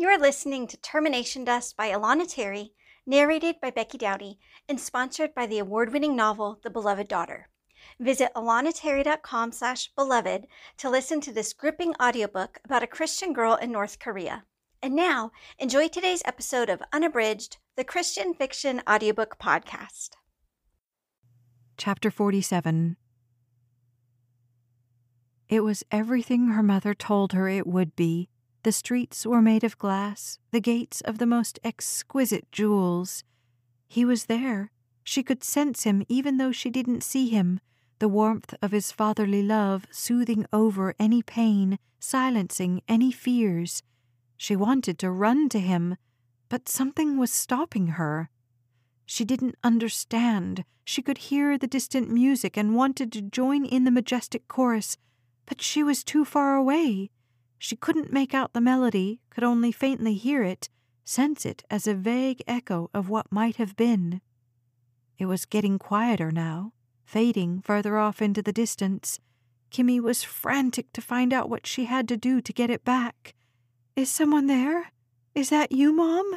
You're listening to Termination Dust by Alana Terry, narrated by Becky Dowdy, and sponsored by the award-winning novel The Beloved Daughter. Visit alanaterry.com slash beloved to listen to this gripping audiobook about a Christian girl in North Korea. And now, enjoy today's episode of Unabridged, the Christian Fiction Audiobook Podcast. Chapter 47 It was everything her mother told her it would be. The streets were made of glass, the gates of the most exquisite jewels. He was there. She could sense him even though she didn't see him, the warmth of his fatherly love soothing over any pain, silencing any fears. She wanted to run to him, but something was stopping her. She didn't understand. She could hear the distant music and wanted to join in the majestic chorus, but she was too far away. She couldn't make out the melody, could only faintly hear it, sense it as a vague echo of what might have been. It was getting quieter now, fading further off into the distance. Kimmy was frantic to find out what she had to do to get it back. Is someone there? Is that you, Mom?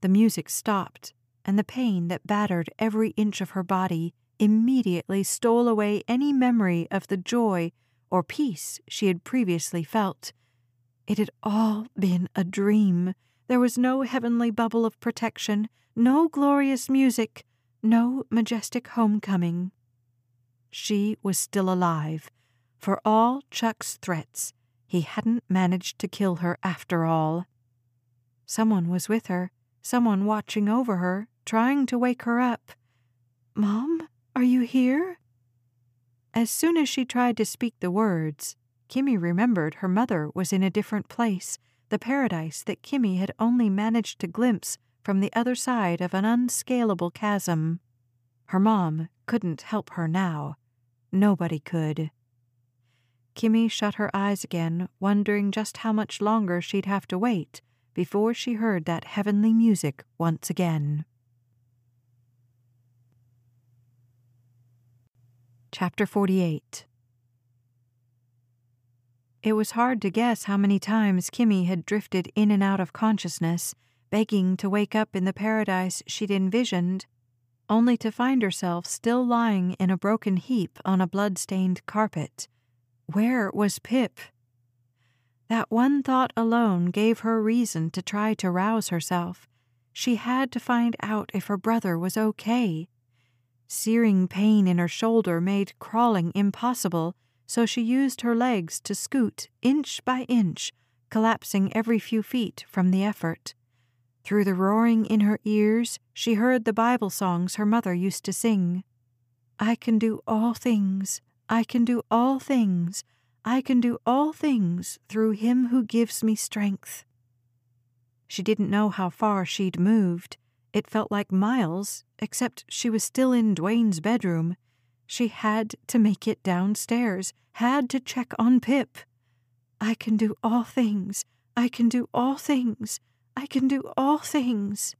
The music stopped, and the pain that battered every inch of her body immediately stole away any memory of the joy or peace she had previously felt. It had all been a dream. There was no heavenly bubble of protection, no glorious music, no majestic homecoming. She was still alive. For all Chuck's threats, he hadn't managed to kill her after all. Someone was with her, someone watching over her, trying to wake her up. Mom, are you here? As soon as she tried to speak the words, Kimmy remembered her mother was in a different place, the paradise that Kimmy had only managed to glimpse from the other side of an unscalable chasm. Her mom couldn't help her now. Nobody could. Kimmy shut her eyes again, wondering just how much longer she'd have to wait before she heard that heavenly music once again. Chapter 48 It was hard to guess how many times Kimmy had drifted in and out of consciousness, begging to wake up in the paradise she'd envisioned, only to find herself still lying in a broken heap on a blood-stained carpet. Where was Pip? That one thought alone gave her reason to try to rouse herself. She had to find out if her brother was okay. Searing pain in her shoulder made crawling impossible, so she used her legs to scoot inch by inch, collapsing every few feet from the effort. Through the roaring in her ears, she heard the Bible songs her mother used to sing. I can do all things, I can do all things, I can do all things through him who gives me strength. She didn't know how far she'd moved. It felt like miles, except she was still in Duane's bedroom. She had to make it downstairs, had to check on Pip. I can do all things. I can do all things. I can do all things.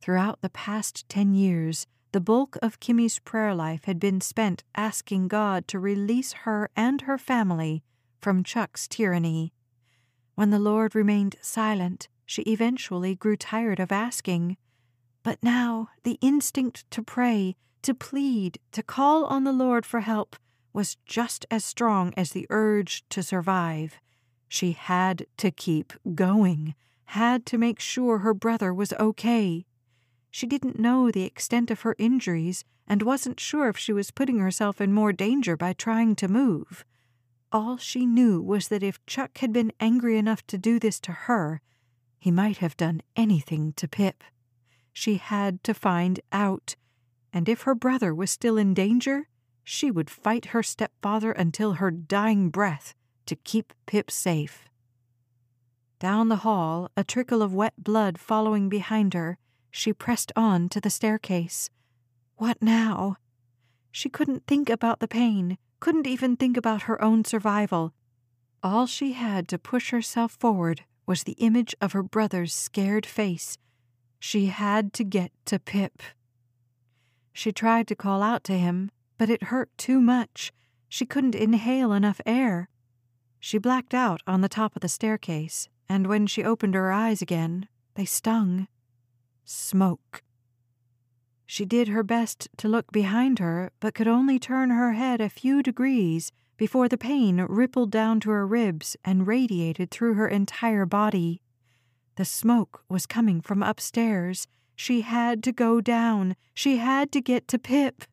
Throughout the past ten years, the bulk of Kimmy's prayer life had been spent asking God to release her and her family from Chuck's tyranny. When the Lord remained silent, she eventually grew tired of asking. But now the instinct to pray, to plead, to call on the Lord for help was just as strong as the urge to survive. She had to keep going, had to make sure her brother was okay. She didn't know the extent of her injuries and wasn't sure if she was putting herself in more danger by trying to move. All she knew was that if Chuck had been angry enough to do this to her, he might have done anything to Pip. She had to find out, and if her brother was still in danger, she would fight her stepfather until her dying breath to keep Pip safe. Down the hall, a trickle of wet blood following behind her, she pressed on to the staircase. What now? She couldn't think about the pain, couldn't even think about her own survival. All she had to push herself forward was the image of her brother's scared face. She had to get to Pip. She tried to call out to him, but it hurt too much. She couldn't inhale enough air. She blacked out on the top of the staircase, and when she opened her eyes again, they stung. Smoke. She did her best to look behind her, but could only turn her head a few degrees before the pain rippled down to her ribs and radiated through her entire body. The smoke was coming from upstairs. She had to go down. She had to get to Pip.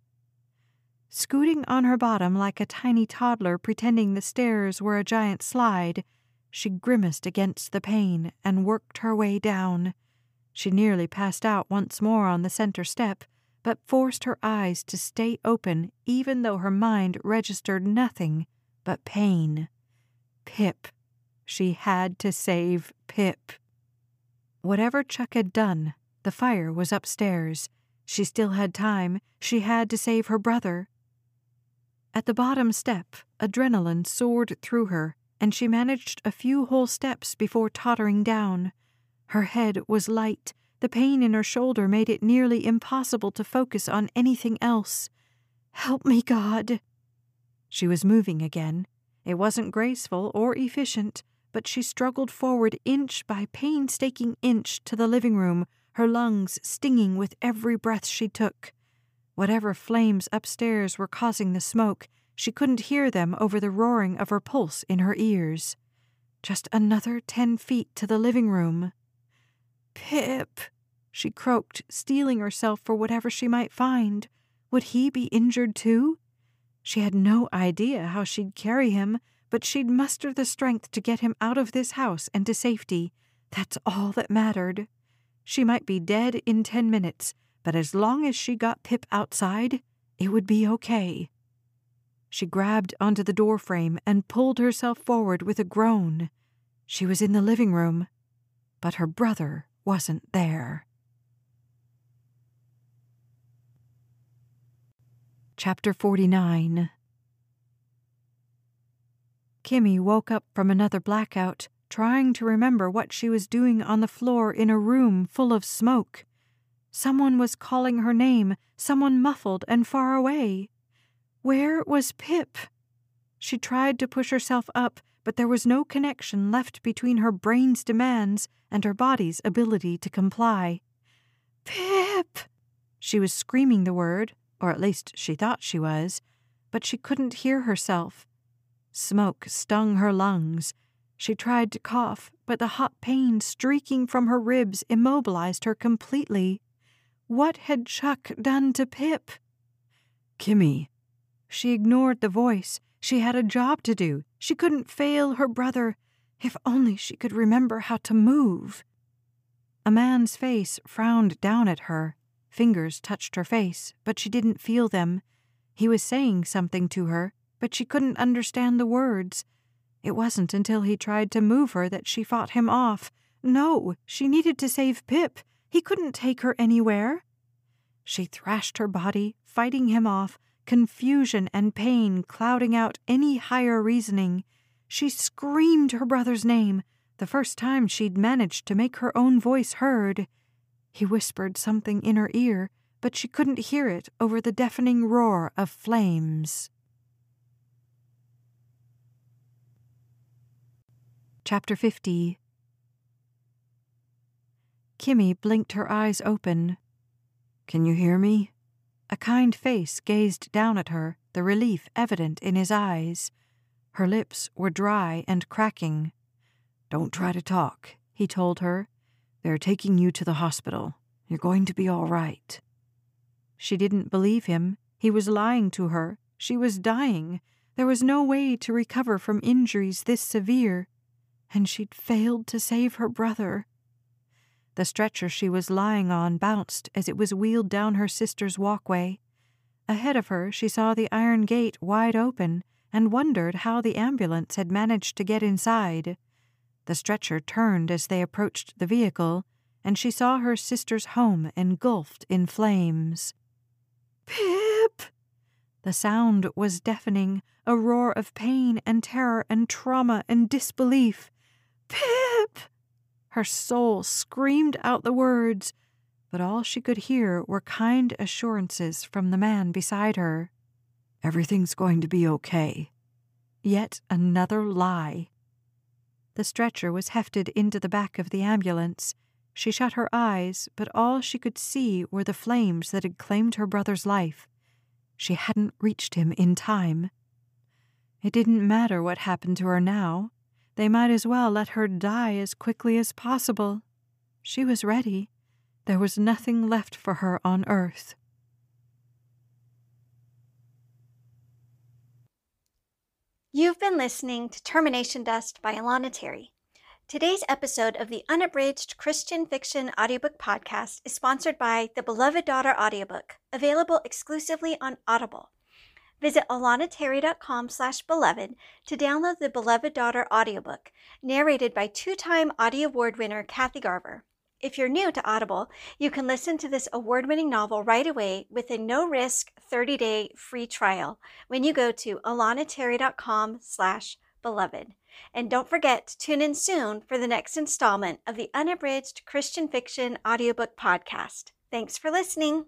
Scooting on her bottom like a tiny toddler pretending the stairs were a giant slide, she grimaced against the pain and worked her way down. She nearly passed out once more on the center step, but forced her eyes to stay open even though her mind registered nothing but pain. Pip. She had to save Pip. Whatever Chuck had done, the fire was upstairs. She still had time. She had to save her brother. At the bottom step, adrenaline soared through her, and she managed a few whole steps before tottering down. Her head was light. The pain in her shoulder made it nearly impossible to focus on anything else. Help me, God. She was moving again. It wasn't graceful or efficient, but she struggled forward inch by painstaking inch to the living room, her lungs stinging with every breath she took. Whatever flames upstairs were causing the smoke, she couldn't hear them over the roaring of her pulse in her ears. Just another ten feet to the living room. Pip, she croaked, steeling herself for whatever she might find. Would he be injured too? She had no idea how she'd carry him, but she'd muster the strength to get him out of this house and to safety. That's all that mattered. She might be dead in ten minutes, but as long as she got Pip outside, it would be okay. She grabbed onto the doorframe and pulled herself forward with a groan. She was in the living room, but her brother wasn't there. Chapter 49 Kimmy woke up from another blackout, trying to remember what she was doing on the floor in a room full of smoke. Someone was calling her name, someone muffled and far away. Where was Pip? She tried to push herself up, but there was no connection left between her brain's demands and her body's ability to comply. Pip! She was screaming the word, or at least she thought she was, but she couldn't hear herself. Smoke stung her lungs. She tried to cough, but the hot pain streaking from her ribs immobilized her completely. What had Chuck done to Pip? Kimmy. She ignored the voice. She had a job to do. She couldn't fail her brother. If only she could remember how to move. A man's face frowned down at her. Fingers touched her face, but she didn't feel them. He was saying something to her, but she couldn't understand the words. It wasn't until he tried to move her that she fought him off. No, she needed to save Pip. He couldn't take her anywhere. She thrashed her body, fighting him off, confusion and pain clouding out any higher reasoning. She screamed her brother's name, the first time she'd managed to make her own voice heard. He whispered something in her ear, but she couldn't hear it over the deafening roar of flames. Chapter 50 Kimmy blinked her eyes open. Can you hear me? A kind face gazed down at her, the relief evident in his eyes. Her lips were dry and cracking. Don't try to talk, he told her. They're taking you to the hospital. You're going to be all right. She didn't believe him. He was lying to her. She was dying. There was no way to recover from injuries this severe. And she'd failed to save her brother. The stretcher she was lying on bounced as it was wheeled down her sister's walkway. Ahead of her, she saw the iron gate wide open and wondered how the ambulance had managed to get inside. The stretcher turned as they approached the vehicle, and she saw her sister's home engulfed in flames. Pip! The sound was deafening, a roar of pain and terror and trauma and disbelief. Pip! Her soul screamed out the words, but all she could hear were kind assurances from the man beside her. Everything's going to be okay. Yet another lie. The stretcher was hefted into the back of the ambulance. She shut her eyes, but all she could see were the flames that had claimed her brother's life. She hadn't reached him in time. It didn't matter what happened to her now. They might as well let her die as quickly as possible. She was ready. There was nothing left for her on earth. You've been listening to Termination Dust by Alana Terry. Today's episode of the Unabridged Christian Fiction Audiobook Podcast is sponsored by the Beloved Daughter Audiobook, available exclusively on Audible. Visit alanaterry.com slash beloved to download the Beloved Daughter audiobook, narrated by two-time Audie Award winner Kathy Garver. If you're new to Audible, you can listen to this award-winning novel right away with a no-risk 30-day free trial when you go to alanaterry.com slash beloved. And don't forget to tune in soon for the next installment of the Unabridged Christian Fiction Audiobook Podcast. Thanks for listening.